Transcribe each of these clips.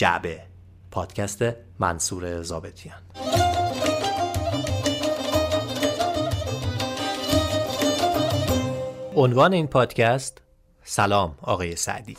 جعبه. پادکست منصور زابتیان عنوان این پادکست سلام آقای سعدی!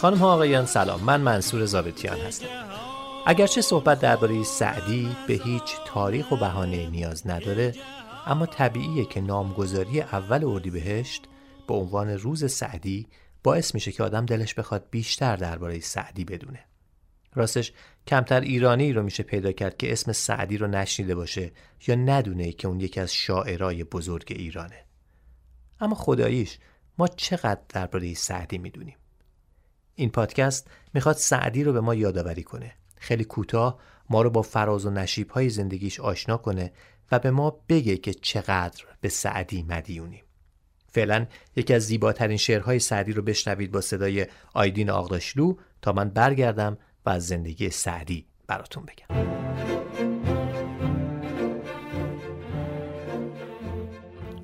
خانم ها آقایان سلام. من منصور زابتیان هستم. اگرچه صحبت درباره سعدی به هیچ تاریخ و بهانه نیاز نداره اما طبیعیه که نامگذاری اول اردیبهشت به عنوان روز سعدی باعث میشه که آدم دلش بخواد بیشتر درباره سعدی بدونه. راستش کمتر ایرانی رو میشه پیدا کرد که اسم سعدی رو نشنیده باشه یا ندونه که اون یکی از شاعرای بزرگ ایرانه. اما خداییش ما چقدر درباره سعدی می‌دونیم؟ این پادکست می‌خواد سعدی رو به ما یادآوری کنه. خیلی کوتاه ما رو با فراز و نشیب های زندگیش آشنا کنه و به ما بگه که چقدر به سعدی مدیونیم. فعلا یکی از زیباترین شعرهای سعدی رو بشنوید با صدای آیدین آغداشلو تا من برگردم و از زندگی سعدی براتون بگم.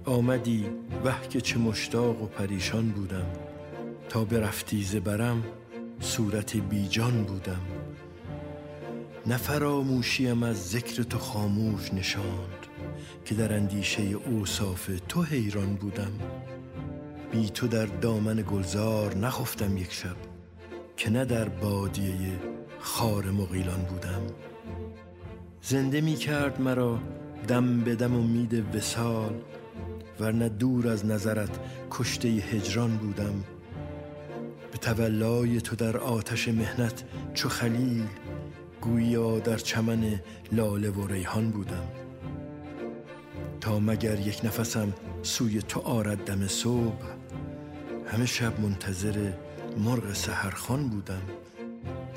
آمدی وح که چه مشتاق و پریشان بودم. تا به رفتیز برم صورت بیجان بودم. نفراموشیم از ذکر تو خاموش نشاند که در اندیشه اوصاف تو حیران بودم. بی تو در دامن گلزار نخفتم یک شب که نه در بادیه خار مغیلان بودم. زنده می کرد مرا دم به دم امید وسال ورنه دور از نظرت کشته هجران بودم. به تولای تو در آتش مهنت چو خلیل گویا در چمن لاله و ریحان بودم. تا مگر یک نفسم سوی تو آرد دم صبح همه شب منتظر مرغ سهرخان بودم.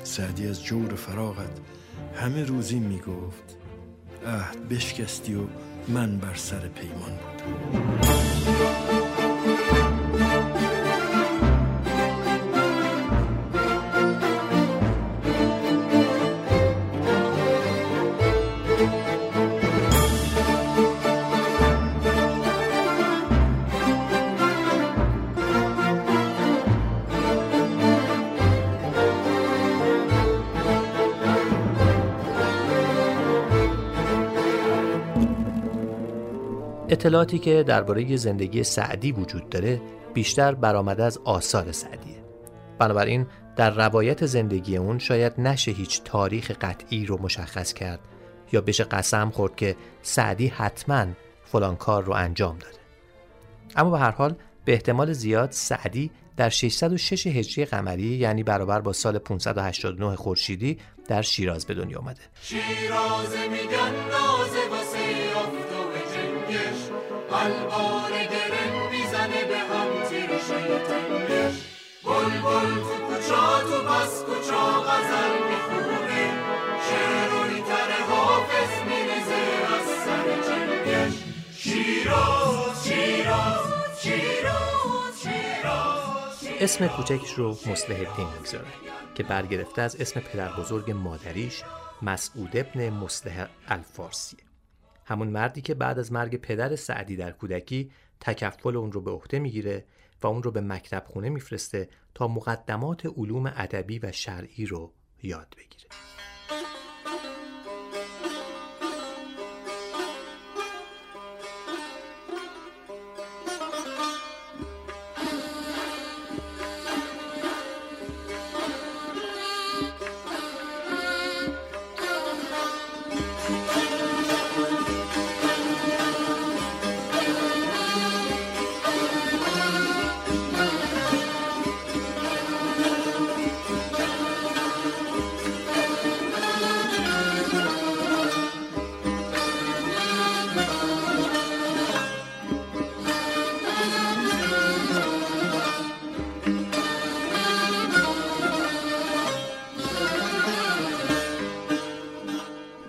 سعدی از جور فراغت همه روزی می گفت عهد بشکستی و من بر سر پیمان بودم اطلاعاتی که درباره زندگی سعدی وجود داره بیشتر برآمده از آثار سعدیه بنابراین در روایت زندگی اون شاید نشه هیچ تاریخ قطعی رو مشخص کرد یا بشه قسم خورد که سعدی حتما فلان کار رو انجام داده اما به هر حال به احتمال زیاد سعدی در 606 هجری قمری یعنی برابر با سال 589 خورشیدی در شیراز به دنیا آمده. شیراز میگن الوار گرم می‌زنه به هم تیر شیطنش بل بل تو کچا تو بس کچا غزل می‌خونه. شعر تر حافظ میرزه از سر جنگش شیراز شیراز شیراز اسم کوچکش رو مصلح الدین می‌گذاره که برگرفته از اسم پدر بزرگ مادریش مسعود ابن مصلح الفارسیه. همون مردی که بعد از مرگ پدر سعدی در کودکی تکفل اون رو به عهده می‌گیره و اون رو به مکتب خونه میفرسته تا مقدمات علوم ادبی و شرعی رو یاد بگیره.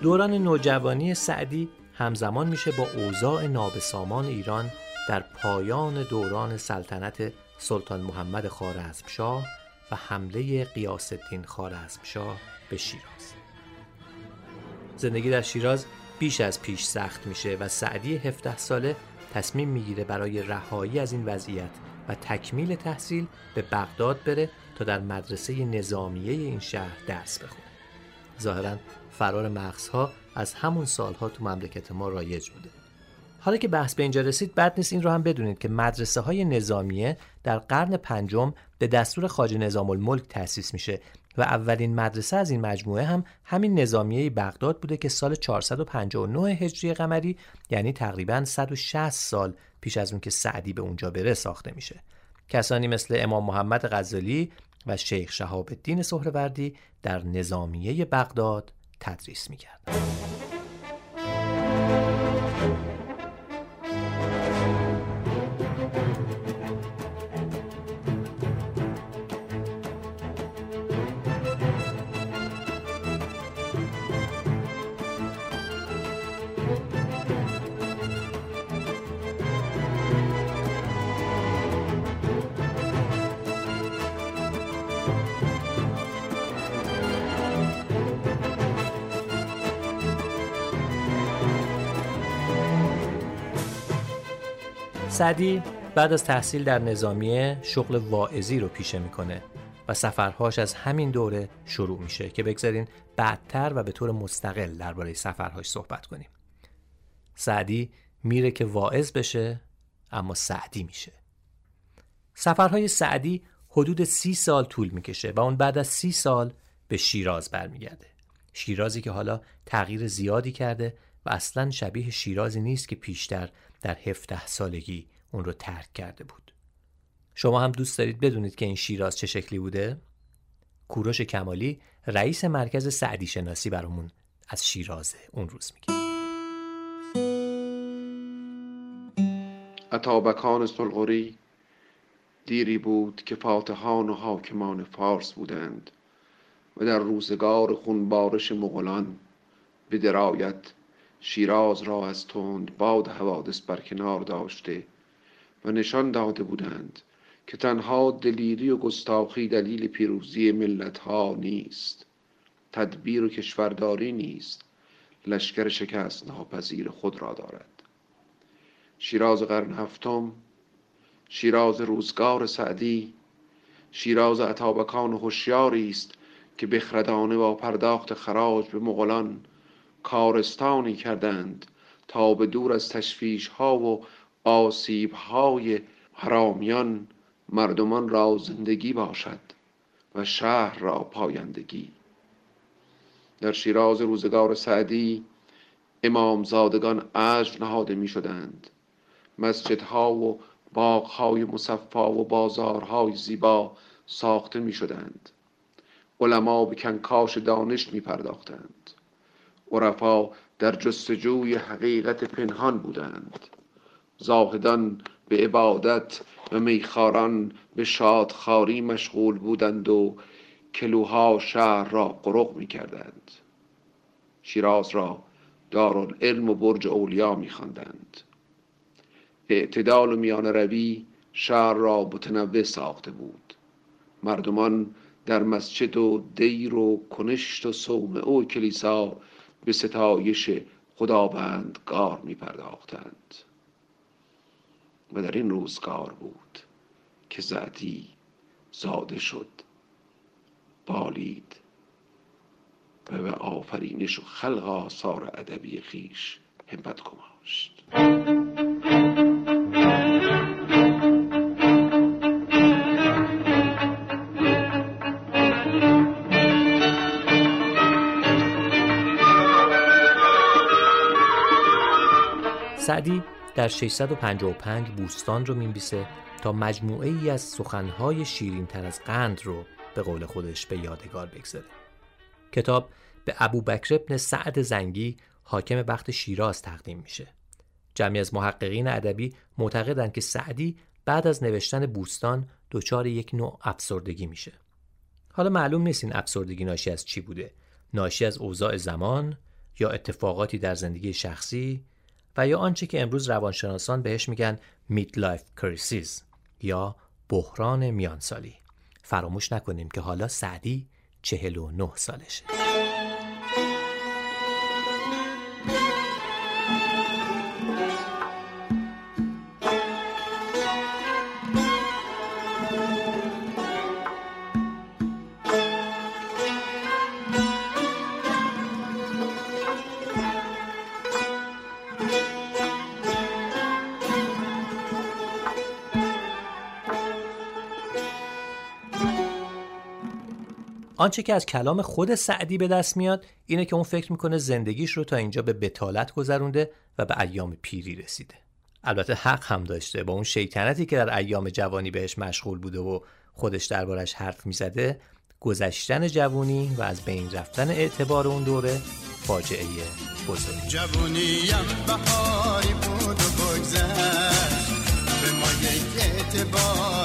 دوران نوجوانی سعدی همزمان میشه با اوضاع نابسامان ایران در پایان دوران سلطنت سلطان محمد خارزمشاه و حمله قیاس الدین خارزمشاه به شیراز زندگی در شیراز بیش از پیش سخت میشه و سعدی 17 ساله تصمیم می‌گیره برای رهایی از این وضعیت و تکمیل تحصیل به بغداد بره تا در مدرسه نظامیه این شهر درس بخونه. ظاهرا فرار مغزها از همون سالها تو مملکت ما رایج بوده. حالا که بحث به اینجا رسید بد نیست این رو هم بدونید که مدرسه های نظامیه در قرن پنجم به دستور خاج نظام الملک تأسیس میشه و اولین مدرسه از این مجموعه هم همین نظامیه بغداد بوده که سال 459 هجری قمری یعنی تقریبا 160 سال پیش از اون که سعدی به اونجا بره ساخته میشه کسانی مثل امام محمد غزالی و شیخ شهاب الدین سهروردی در نظامیه بغداد تدریس می‌کردند. سعدی بعد از تحصیل در نظامیه شغل واعظی رو پیشه می‌کنه و سفرهاش از همین دوره شروع میشه که بگذارین بعدتر و به طور مستقل درباره سفرهاش صحبت کنیم. سعدی میره که واعظ بشه اما سعدی میشه. سفرهای سعدی حدود سی سال طول می‌کشه و اون بعد از سی سال به شیراز برمیگرده. شیرازی که حالا تغییر زیادی کرده و اصلا شبیه شیرازی نیست که پیشتر در 17 سالگی اون رو ترک کرده بود. شما هم دوست دارید بدونید که این شیراز چه شکلی بوده؟ کوروش کمالی رئیس مرکز سعدی شناسی برامون از شیرازه اون روز میگه. اتابکان سلغوری دیری بود که فاتحان و حاکمان فارس بودند و در روزگار خونبارش مغولان به درایت شیراز را از تند باد حوادث برکنار داشته و نشان داده بودند که تنها دلیری و گستاخی دلیل پیروزی ملت ها نیست. تدبیر و کشورداری نیست. لشکر شکست ناپذیر خود را دارد. شیراز قرن هفتم شیراز روزگار سعدی شیراز عطابکان هوشیاری است که بخردانه با پرداخت خراج به مغولان کارستانی کردند تا به دور از تشویش ها و آسیب های حرامیان مردمان را زندگی باشد و شهر را پایندگی. در شیراز روزگار سعدی امامزادگان عجر نهاده می شدند مسجدها و باغهای مصفا و بازارهای زیبا ساخته می شدند علما به کنکاش دانش می پرداختند عرفا در جستجوی حقیقت پنهان بودند. زاهدان به عبادت و میخاران به شادخاری مشغول بودند و کلوها شهر را قرق می کردند شیراز را دارالعلم و برج اولیا می خواندند اعتدال و میان روی شهر را متنوع ساخته بود. مردمان در مسجد و دیر و کنشت و صومعه و کلیسا به ستایش خداوندگار می پرداختند و در این روزگار بود که زعدی زاده شد بالید و به آفرینش و خلق آثار ادبی خیش همت گماشت. سعدی در 655 بوستان رو می‌نویسه تا مجموعه ای از سخنهای شیرین تر از قند رو به قول خودش به یادگار بگذاره. کتاب به ابو بکر ابن سعد زنگی حاکم وقت شیراز تقدیم میشه. جمعی از محققین ادبی معتقدند که سعدی بعد از نوشتن بوستان دچار یک نوع افسردگی میشه. حالا معلوم نیست این افسردگی ناشی از چی بوده. ناشی از اوضاع زمان یا اتفاقاتی در زندگی شخصی و یا آنچه که امروز روانشناسان بهش میگن میدلایف کریسیز یا بحران میانسالی. فراموش نکنیم که حالا سعدی چهل و نه سالشه. آنچه که از کلام خود سعدی به دست میاد اینه که اون فکر می‌کنه زندگیش رو تا اینجا به بتالت گذرونده و به ایام پیری رسیده. البته حق هم داشته با اون شیطنتی که در ایام جوانی بهش مشغول بوده و خودش دربارش حرف می‌زده گذشتن جوانی و از بین رفتن اعتبار اون دوره فاجعه بزرگ جوونیم بهاری بود و بگذشت. به ما یک اعتباری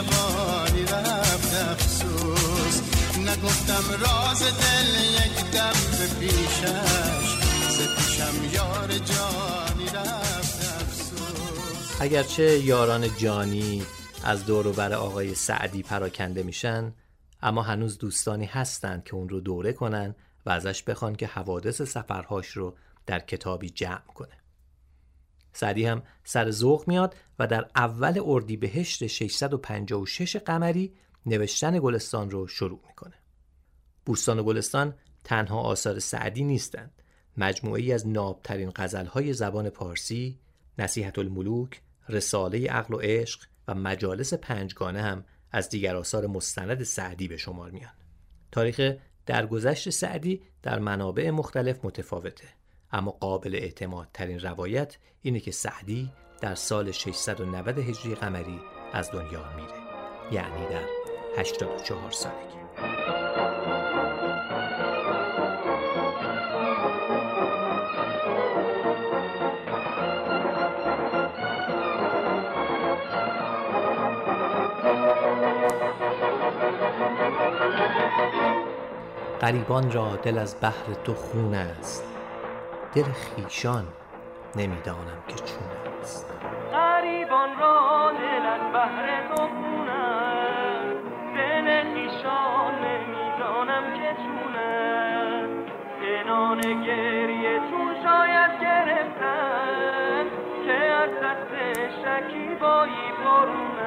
جوانی رفت افسوس. نگفتم راز دل یک دم به پیشش. یار جانی اگرچه یاران جانی از دور و بر آقای سعدی پراکنده میشن اما هنوز دوستانی هستند که اون رو دوره کنن و ازش بخوان که حوادث سفرهاش رو در کتابی جمع کنه. سعدی هم سر ذوق میاد و در اول اردیبهشت 656 قمری نوشتن گلستان رو شروع می‌کنه. بوستان و گلستان تنها آثار سعدی نیستند مجموعی از نابترین غزلهای زبان پارسی، نصیحت الملوک، رساله عقل و عشق و مجالس پنجگانه هم از دیگر آثار مستند سعدی به شمار میان. تاریخ درگذشت سعدی در منابع مختلف متفاوته اما قابل اعتماد ترین روایت اینه که سعدی در سال 690 هجری قمری از دنیا میره. یعنی در 84 سالگی. غریبان را دل از بحر تو خون است. دل خیشان نمی‌دانم که چون است. خون است دل خیشان نمی‌دانم که چون است کنان گریه چون شاید گرفتن که از دست شکیبایی برون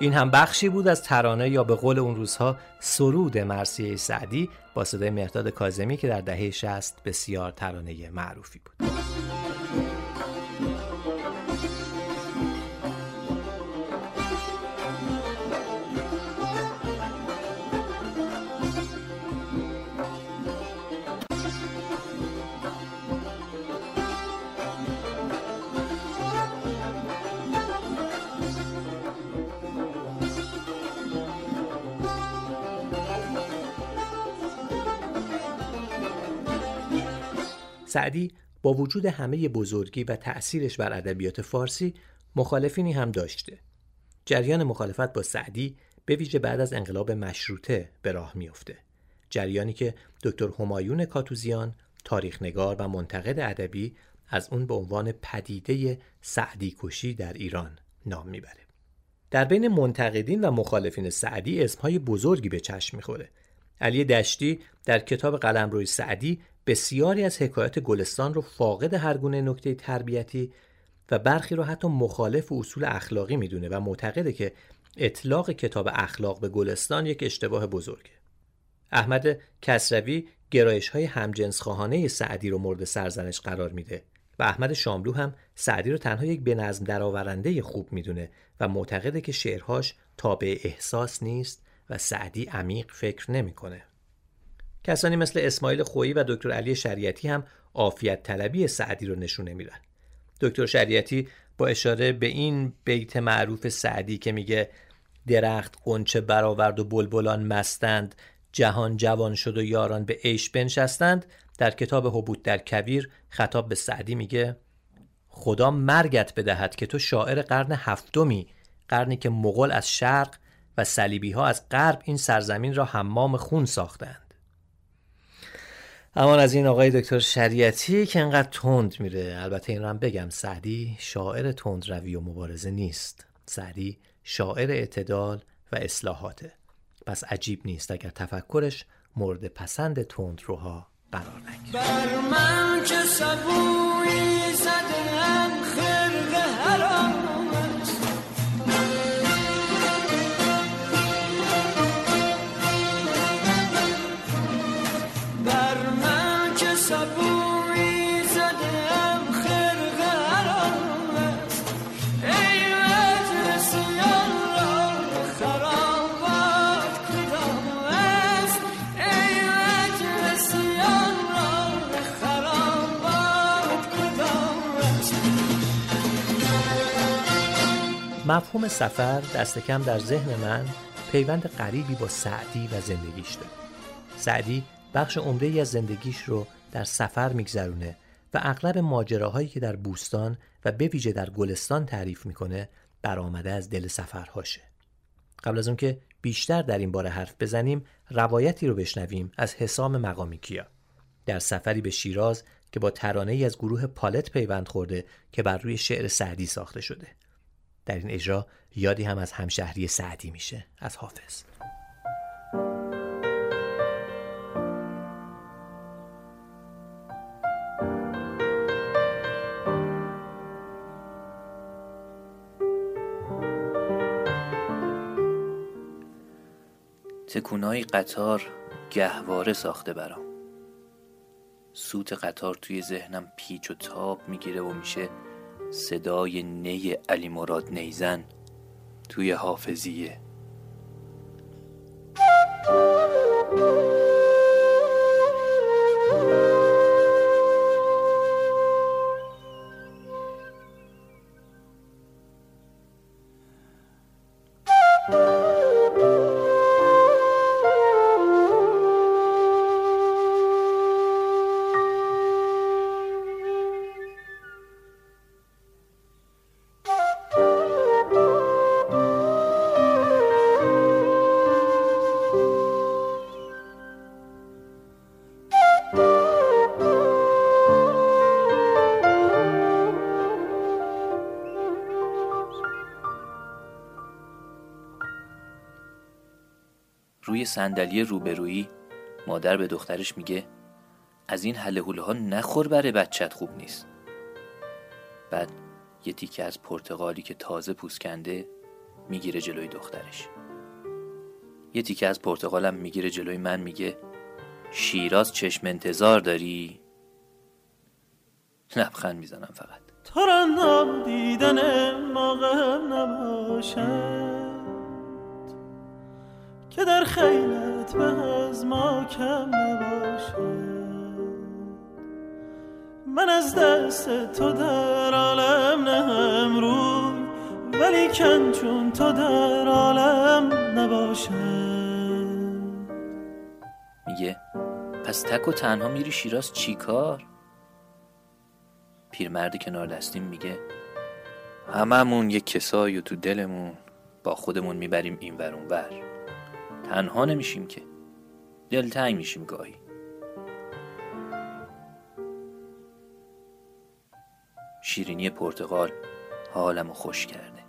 این هم بخشی بود از ترانه یا به قول اون روزها سرود مرسیه سعدی با صدای مهداد کازمی که در دهه 60 بسیار ترانه معروفی بود. سعدی با وجود همه بزرگی و تأثیرش بر ادبیات فارسی مخالفینی هم داشته. جریان مخالفت با سعدی به ویژه بعد از انقلاب مشروطه به راه میافته. جریانی که دکتر همایون کاتوزیان تاریخنگار و منتقد ادبی از اون به عنوان پدیده سعدی کشی در ایران نام می‌بره. در بین منتقدین و مخالفین سعدی اسمهای بزرگی به چشم می‌خوره. علی دشتی در کتاب قلمروی سعدی بسیاری از حکایت گلستان رو فاقد هر گونه نکته تربیتی و برخی رو حتی مخالف اصول اخلاقی می‌دونه و معتقده که اطلاق کتاب اخلاق به گلستان یک اشتباه بزرگه. احمد کسروی گرایش های همجنس خواهانه سعدی رو مورد سرزنش قرار میده و احمد شاملو هم سعدی رو تنها یک به نظم درآورنده خوب می‌دونه و معتقده که شعرهاش تابع احساس نیست و سعدی عمیق فکر نمی‌کنه. کسانی مثل اسماعیل خویی و دکتر علی شریعتی هم عافیت طلبی سعدی رو نشونه میدن. دکتر شریعتی با اشاره به این بیت معروف سعدی که میگه درخت قنچه برآورد و بلبلان مستند جهان جوان شد و یاران به عیش بنشستند در کتاب حبوط در کویر خطاب به سعدی میگه خدا مرگت بدهد که تو شاعر قرن هفتمی قرنی که مغول از شرق و صلیبی ها از غرب این سرزمین را حمام خون ساختند اما از این آقای دکتر شریعتی که انقدر تند میره. البته این رو هم بگم سعدی شاعر تند روی و مبارزه نیست. سعدی شاعر اعتدال و اصلاحاته. پس عجیب نیست اگر تفکرش مورد پسند تند روها قرار نگیره. بر من که مفهوم سفر دست کم در ذهن من پیوند غریبی با سعدی و زندگیش داره. سعدی بخش عمده ای از زندگیش رو در سفر میگذرونه و اغلب ماجراهایی که در بوستان و به ویژه در گلستان تعریف می‌کنه برآمده از دل سفرهاشه. قبل از اون که بیشتر در این باره حرف بزنیم روایتی رو بشنویم از حسام مقامی کیا. در سفری به شیراز که با ترانه ای از گروه پالت پیوند خورده که بر روی شعر سعدی ساخته شده. در این اجرا یادی هم از همشهری سعدی میشه از حافظ. تکونای قطار گهواره ساخته برام. سوت قطار توی ذهنم پیچ و تاب می‌گیره و میشه صدای نی علی مراد نیزن توی حافظیه. صندلی روبرویی مادر به دخترش میگه از این حله ها نخور برای بچت خوب نیست. بعد یه تیکه از پرتغالی که تازه پوست کنده می‌گیره جلوی دخترش. یه تیکه از پرتغالم می‌گیره جلوی من میگه شیراز چشم انتظار داری؟ لبخند می‌زنم فقط. تو دیدن موقع نباشد که در خیلت به از ما کم نباشه من از دست تو در عالم نهم روی ولی کن چون تو در عالم نباشه میگه پس تک و تنها میری شیراز چی کار؟ پیرمرد کنار دستیم میگه هممون یک کسایی و تو دلمون با خودمون می‌بریم این ور ور تنها نمیشیم که. دلتنگ میشیم گاهی. شیرینی پرتغال حالمو خوش کرده.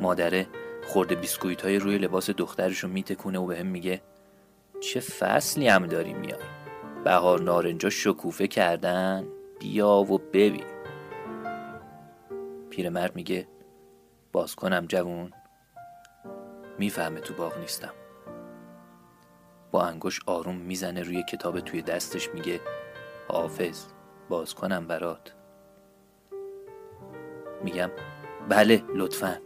مادره خورده بیسکویت های روی لباس دخترشو میتکونه و به هم میگه چه فصلی هم داری میای؟ بهار نارنجا شکوفه کردن بیا و ببین. پیرمرد میگه باز کنم جوون؟ می‌فهمه تو باغ نیستم. با انگوش آروم می‌زنه روی کتاب توی دستش میگه حافظ باز کنم برات. میگم بله لطفا.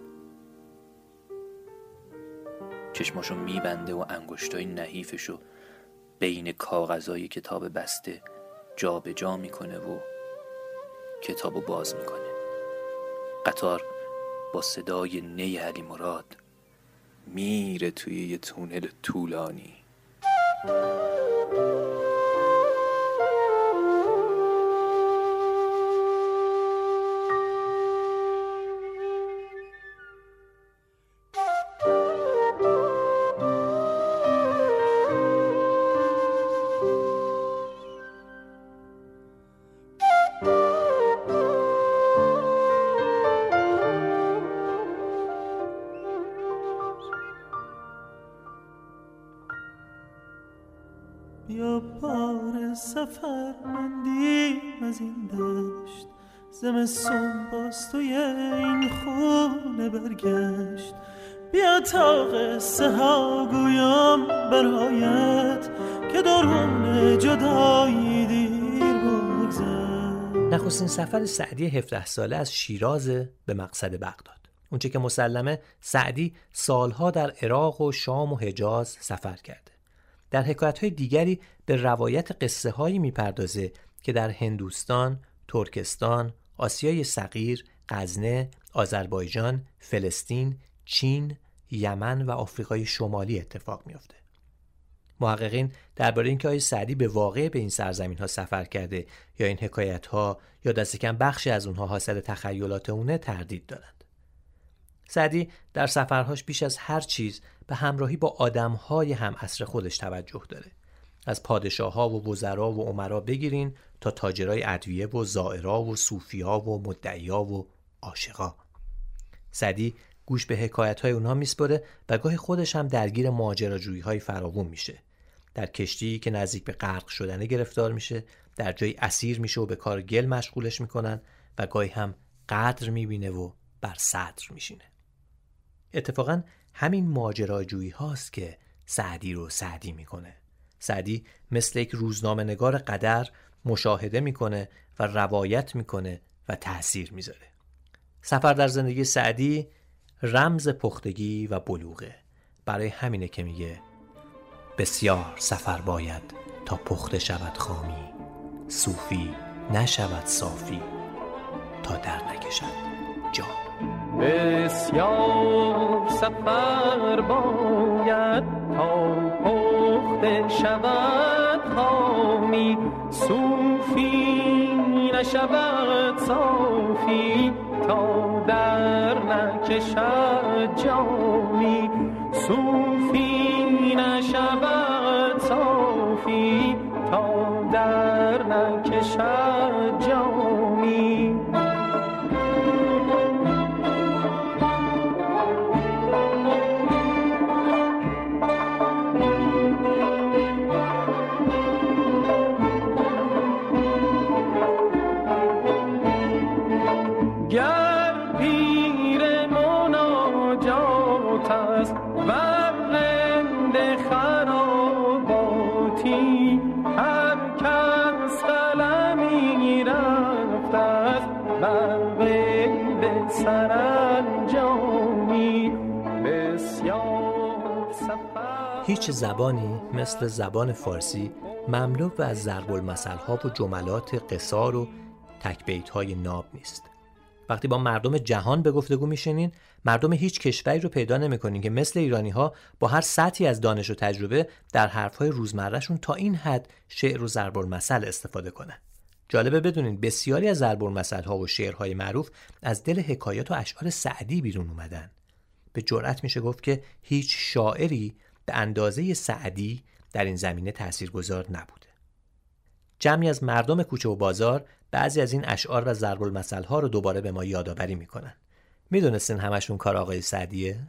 چشماشو میبنده و انگشتای نحیفشو بین کاغذای کتاب بسته جا به جا می‌کنه و کتابو باز می‌کنه. قطار با صدای نی علی مراد میره توی یه تونل طولانی. سفر سعدی 17 ساله از شیراز به مقصد بغداد اونچه که مسلمه سعدی سالها در عراق و شام و حجاز سفر کرده در حکایت های دیگری به روایت قصه هایی می‌پردازه که در هندوستان، ترکستان، آسیای صغیر، غزنه، آذربایجان، فلسطین، چین، یمن و آفریقای شمالی اتفاق میافته. محققین درباره اینکه آیا سعدی به واقع به این سرزمین ها سفر کرده یا این حکایت ها یا دست کم بخشی از اونها حاصل تخیلات اونه تردید دارند. سعدی در سفرهاش بیش از هر چیز به همراهی با آدمهای هم عصر خودش توجه داره. از پادشاه ها و وزرا و عمرا بگیرین تا تاجرای ادویه و زائرا و صوفیا و مدعیا و عاشقا. سعدی گوش به حکایت های اونها میسپره و گاهی خودش هم درگیر ماجراجویی های فراوون میشه. در کشتی که نزدیک به غرق شدنه گرفتار میشه، در جای اسیر میشه و به کار گل مشغولش می‌کنن و گاهی هم قدر می‌بینه و بر صدر میشینه. اتفاقا همین ماجراجویی هاست که سعدی رو سعدی می‌کنه. سعدی مثل یک روزنامه نگار قدر مشاهده می‌کنه و روایت می‌کنه و تأثیر می‌ذاره. سفر در زندگی سعدی رمز پختگی و بلوغه برای همینه که میگه بسیار سفر باید تا پخته شود خامی صوفی نشود صافی تا در نکشد جام بسیار سفر باید تا پخته شود خامی صوفی نشود صافی در نکشد جامی صوفی نشود صافی تا در نکشد هیچ زبانی مثل زبان فارسی مملو و از ضرب المثل ها و جملات قصار و تکبیت های ناب نیست. وقتی با مردم جهان به گفتگو میشینین مردم هیچ کشوری رو پیدا نمی‌کنین که مثل ایرانی ها با هر سطحی از دانش و تجربه در حرفهای روزمرهشون تا این حد شعر و ضرب المثل استفاده کنن. جالبه بدونین بسیاری از ضرب ها و شعرهای معروف از دل حکایات و اشعار سعدی بیرون اومدن به جرأت میشه گفت که هیچ شاعری به اندازه سعدی در این زمینه تاثیرگذار نبوده. جمعی از مردم کوچه و بازار بعضی از این اشعار و ضرب ها رو دوباره به ما یادآوری می‌کنن. می‌دونستین همشون کار آقای سعدیه؟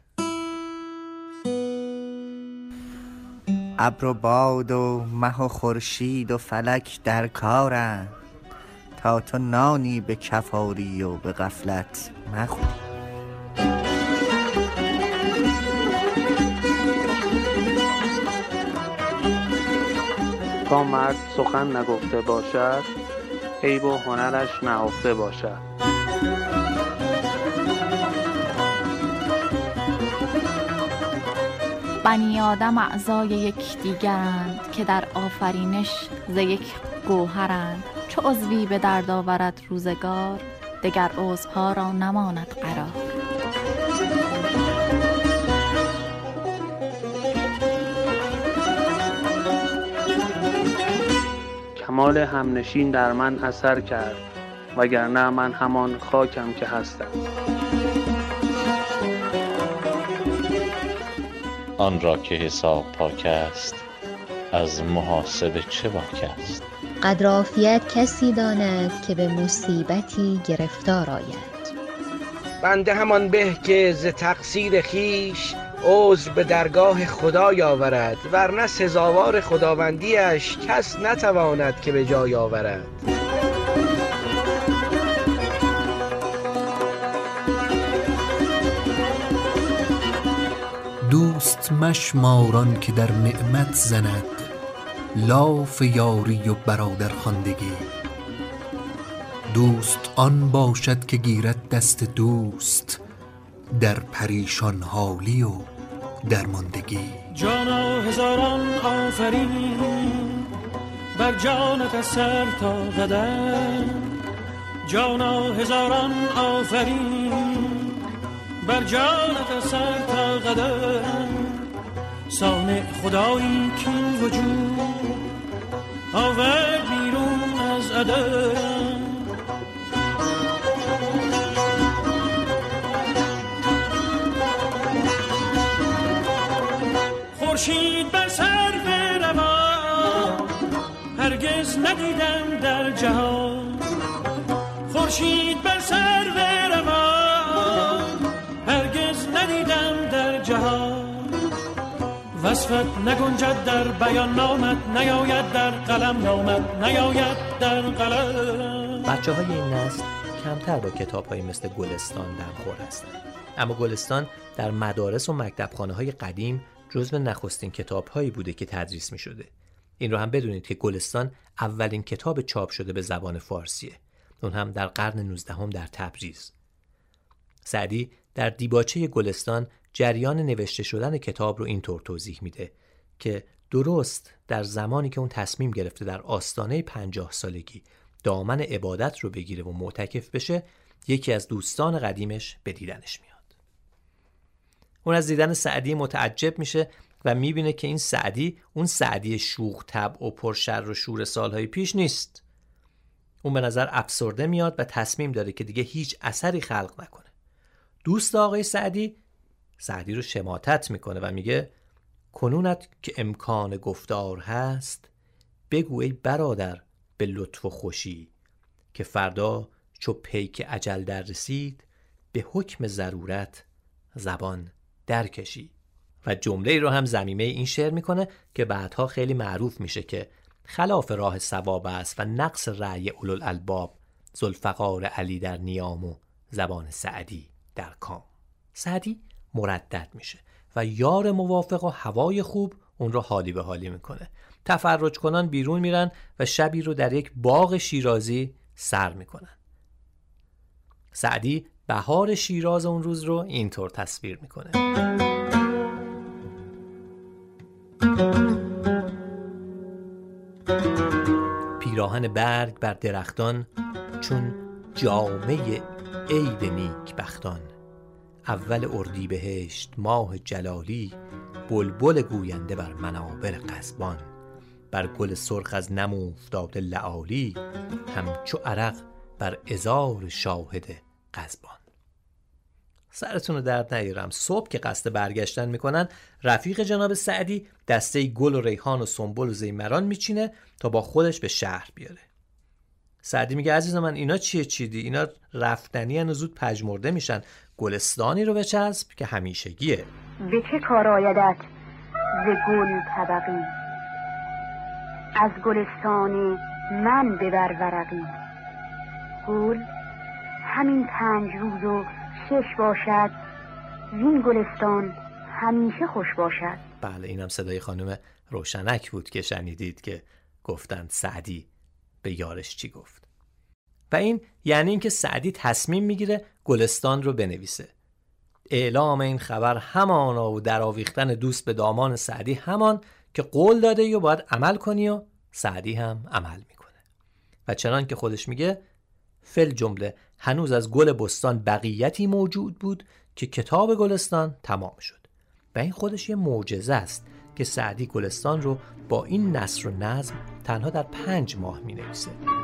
ابر و باد و مه و خورشید و فلک در کارند تا تو نانی به کفاری و به غفلت مخور. تا مرد سخن نگفته باشد عیب و هنرش نهفته باشد. بنی آدم اعضای یکدیگرند که در آفرینش ز یک گوهرند. چو عضوی به درد آورد روزگار دگر عضوها را نماند قرار. کمال همنشین در من اثر کرد وگرنه من همان خاکم که هستم. آن را که حساب پاک است از محاسبه چه باک است؟ قدر عافیت کسی داند که به مصیبتی گرفتار آید. بنده همان به که ز تقصیر خیش عذر به درگاه خدای آورد ورنه سزاوار خداوندیش کس نتواند که به جای آورد. دوست مشماران که در نعمت زند. لاف یاری و برادر خواندگی. دوست آن باشد که گیرد دست دوست در پریشان حالی و درماندگی. جانا هزاران آفرین بر جانت از سر تا قدم. جانا هزاران آفرین بر جانت از سر تا قدم. سانع خدایی کین وجود آورد بیرون از عدم. خورشید بر سر روان هرگز ندیدم در جهان. خورشید بر سر روان وصفت نگنجد در بیان نامت نیاید در قلم نامت نیاید در قلم بچه های این نسل کمتر با کتاب های مثل گلستان دمخور هستند اما گلستان در مدارس و مکتبخانه های قدیم جزو نخستین کتاب هایی بوده که تدریس می شده. این رو هم بدونید که گلستان اولین کتاب چاپ شده به زبان فارسیه. اون هم در قرن 19 هم در تبریز. سعدی در دیباچه گلستان جریان نوشته شدن کتاب رو اینطور توضیح میده که درست در زمانی که اون تصمیم گرفته در آستانه پنجاه سالگی دامن عبادت رو بگیره و معتکف بشه یکی از دوستان قدیمش به دیدنش میاد. اون از دیدن سعدی متعجب میشه و می‌بینه که این سعدی اون سعدی شوخ طبع و پرشر و شور سالهای پیش نیست اون به نظر افسرده میاد و تصمیم داره که دیگه هیچ اثری خلق نکنه دوست آقای سعدی سعدی رو شماتت می‌کنه و میگه کنونت که امکان گفتار هست بگو ای برادر به لطف و خوشی که فردا چو پیک عجل در رسید به حکم ضرورت زبان درکشی. و جمله رو هم زمیمه این شعر می‌کنه که بعدها خیلی معروف میشه که خلاف راه سواب است و نقص رأی الباب زلفقار علی در نیام و زبان سعدی در کام. سعدی مردد میشه و یار موافق و هوای خوب اون رو حالی به حالی می‌کنه. تفرج کنان بیرون میرن و شبی رو در یک باغ شیرازی سر می‌کنن. سعدی بهار شیراز اون روز رو اینطور تصویر می‌کنه. پیراهن برگ بر درختان چون جامعه عید نیک بختان اول اردی بهشت ماه جلالی بلبل گوینده بر منابر قزبان بر گل سرخ از نم افتاده لعالی همچو عرق بر ازار شاهد قزبان سرتون رو درد نیارم صبح که قصد برگشتن می‌کنن رفیق جناب سعدی دسته گل و ریحان و سنبل و زیمران میچینه تا با خودش به شهر بیاره. سعدی میگه عزیز من اینا چیه چیدی؟ اینا رفتنی و زود پژمرده میشن. گلستانی رو بچسب که همیشگیه. به چه کار آیدت؟ ز گل طبقی. از گلستان من ببر ورقی. گل همین پنج روز و شش باشد. وین گلستان همیشه خوش باشد. بله اینم صدای خانم روشنک بود که شنیدید که گفتند سعدی به یارش چی گفت. و این یعنی اینکه سعدی تصمیم می‌گیره گلستان رو بنویسه. اعلام این خبر همانا و در آویختن دوست به دامان سعدی همان که قول داده و باید عمل کنی و سعدی هم عمل می‌کنه. و چنان که خودش میگه فل جمله هنوز از گل بستان بقیتی موجود بود که کتاب گلستان تمام شد. و این خودش یه معجزه است که سعدی گلستان رو با این نصر و نظم تنها در پنج ماه می نویسه.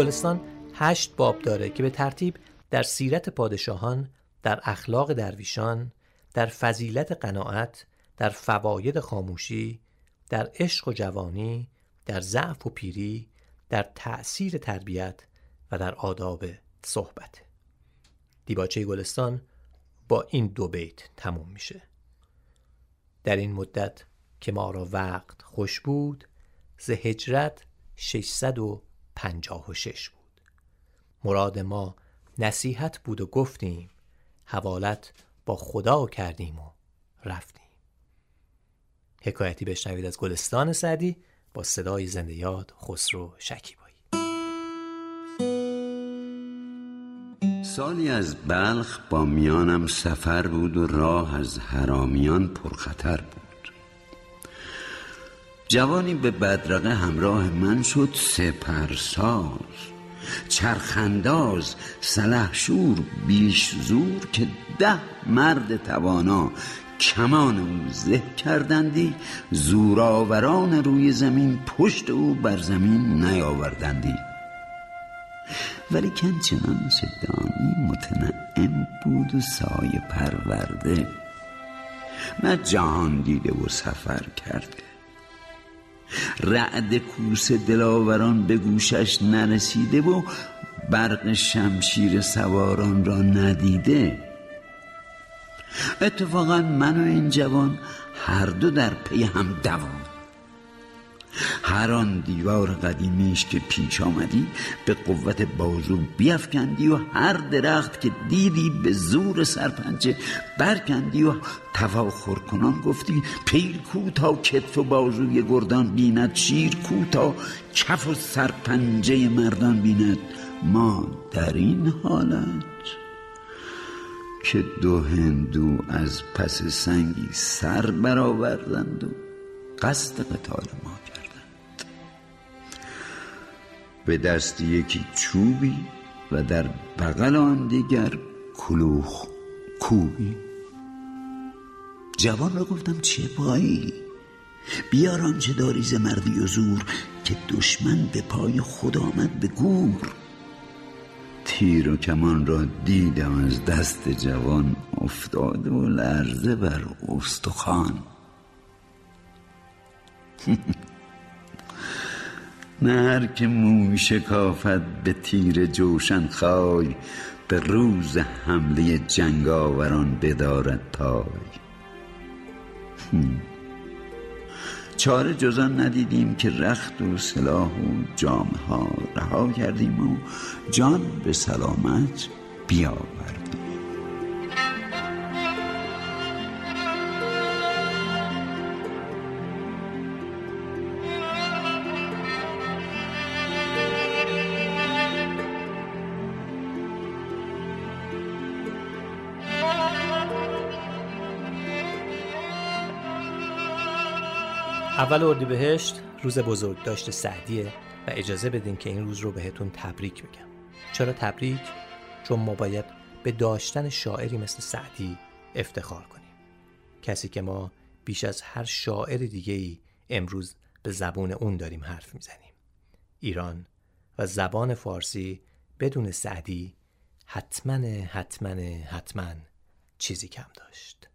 گلستان هشت باب داره که به ترتیب در سیرت پادشاهان، در اخلاق درویشان، در فضیلت قناعت، در فواید خاموشی، در عشق و جوانی، در ضعف و پیری، در تأثیر تربیت و در آداب صحبت. دیباچه گلستان با این دو بیت تموم میشه. در این مدت که ما را وقت خوش بود ز هجرت 656 بود. مراد ما نصیحت بود و گفتیم حوالت با خدا کردیم و رفتیم. حکایتی بشنوید از گلستان سعدی با صدای زنده یاد خسرو شکیبایی. سالی از بلخ با میانم سفر بود و راه از حرامیان پرخطر بود. جوانی به بدرقه همراه من شد سپرساز. چرخنداز سلحشور بیش زور که ده مرد توانا کمان او زه کردندی زورآوران روی زمین پشت او بر زمین نیاوردندی. ولی چنان دانی متنعم بود و سایه پرورده. نه جهان دیده و سفر کرده. رعد کوس دلاوران به گوشش نرسیده و برق شمشیر سواران را ندیده. اتفاقا من و این جوان هر دو در پی هم دوان هر آن دیوار قدیمیش که پیش آمدی به قوت بازو بیافکندی و هر درخت که دیدی به زور سرپنجه برکندی و تفاخر کنان گفتی پیر کو تا کتف و بازوی گردان بیند شیر کو تا کف و سرپنجه مردان بیند. ما در این حالت که دو هندو از پس سنگی سر برآوردند و قصد قتال ما به دست یکی چوبی و در بغل آن دیگر کلوخ کوبی. جوان را گفتم چه پایی؟ بیار آنچه داری ز مردی و زور که دشمن به پای خود آمد به گور. تیر و کمان را دیدم از دست جوان افتاده و لرزه بر استخوان. نه که موی شکافت به تیر جوشن خای به روز حمله جنگاوران بدارد پای. چاره جزان ندیدیم که رخت و سلاح و جامه ها رها کردیم و جان به سلامت بیاورد. اول اردیبهشت روز بزرگ داشت سعدیه و اجازه بدین که این روز رو بهتون تبریک بگم. چرا تبریک؟ چون ما باید به داشتن شاعری مثل سعدی افتخار کنیم. کسی که ما بیش از هر شاعر دیگه ای امروز به زبون اون داریم حرف می‌زنیم. ایران و زبان فارسی بدون سعدی حتما حتما حتما چیزی کم داشت.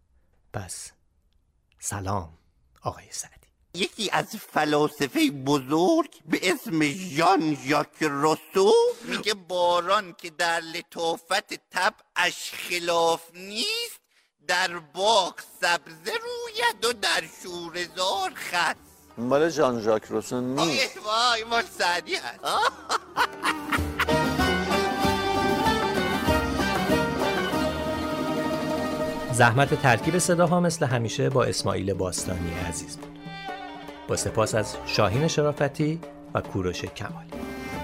پس سلام آقای سعدی. یکی از فلاسفه بزرگ به اسم ژان ژاک روسو میگه باران که در لطافت طبعش خلاف نیست در باغ سبزه روید و در شورزار خس مال ژان ژاک روسو نیست. وای مال سعدی هست. زحمت ترکیب صداها مثل همیشه با اسماعیل باستانی عزیز. بود با سپاس از شاهین شرافتی و کوروش کمالی.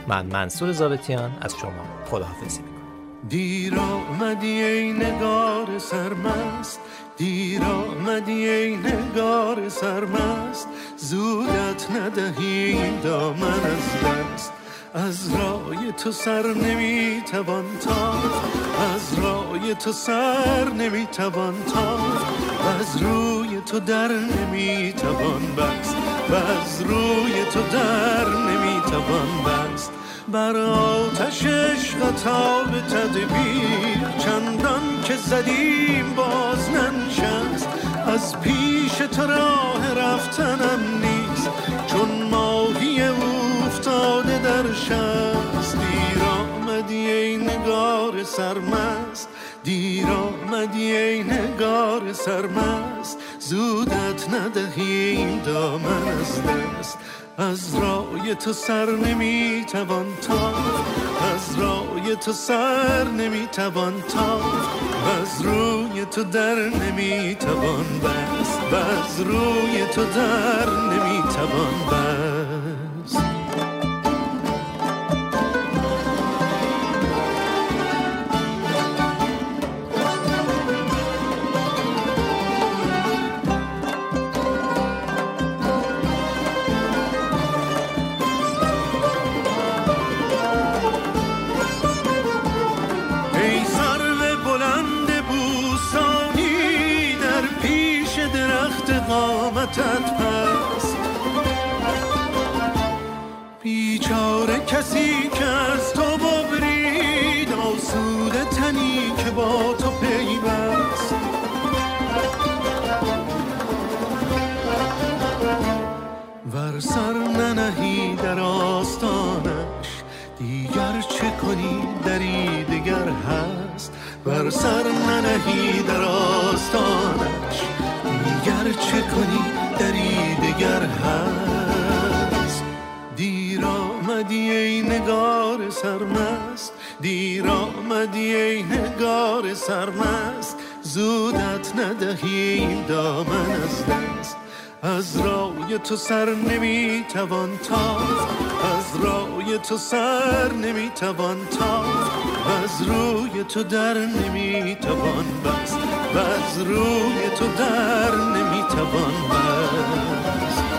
من منصور زابتیان از شما خداحافظی می‌کنم. دیر آمدی ای نگار سرمست دیر آمدی ای نگار سرمست زودت ندهیم دامن از دست. از رای تو سر نمی‌توان تافت از رای تو سر نمی‌توان و از روی تو در نمی‌توان بست. و از روی تو در نمی‌توان بست. بر آتش عشق تا به تدبیر چندان که زدیم باز ننشست. از پیش تو راه رفتنم نیست. چون ماهی افتاده در شست. دیر آمدی ای نگار سرمست. دیر آمدی ای نگار سرمست. زودت ندهیم دامن از دست. از رای تو سر نمی‌توان تافت. از رای تو سر نمی‌توان و از روی تو در نمی‌توان بست. از روی تو در نمی‌توان بست. قامتت پست بیچاره کسی که از تو ببرید آسوده تنی که با تو پیوست. ور سر ننهی در آستانش دیگر چه کنی دری دیگر هست. بر سر ننهی در آستانش دیگر چه کنی؟ دری دیگر هست. دیر آمدی ای نگار سرمست. دیر آمدی ای نگار سرمست. زودت ندهیم دامن از دست. از رای تو سر نمی‌توان تافت. از رای تو سر نمی‌توان تافت و از روی تو در نمی‌توان بست و از روی تو در نمی‌توان بست.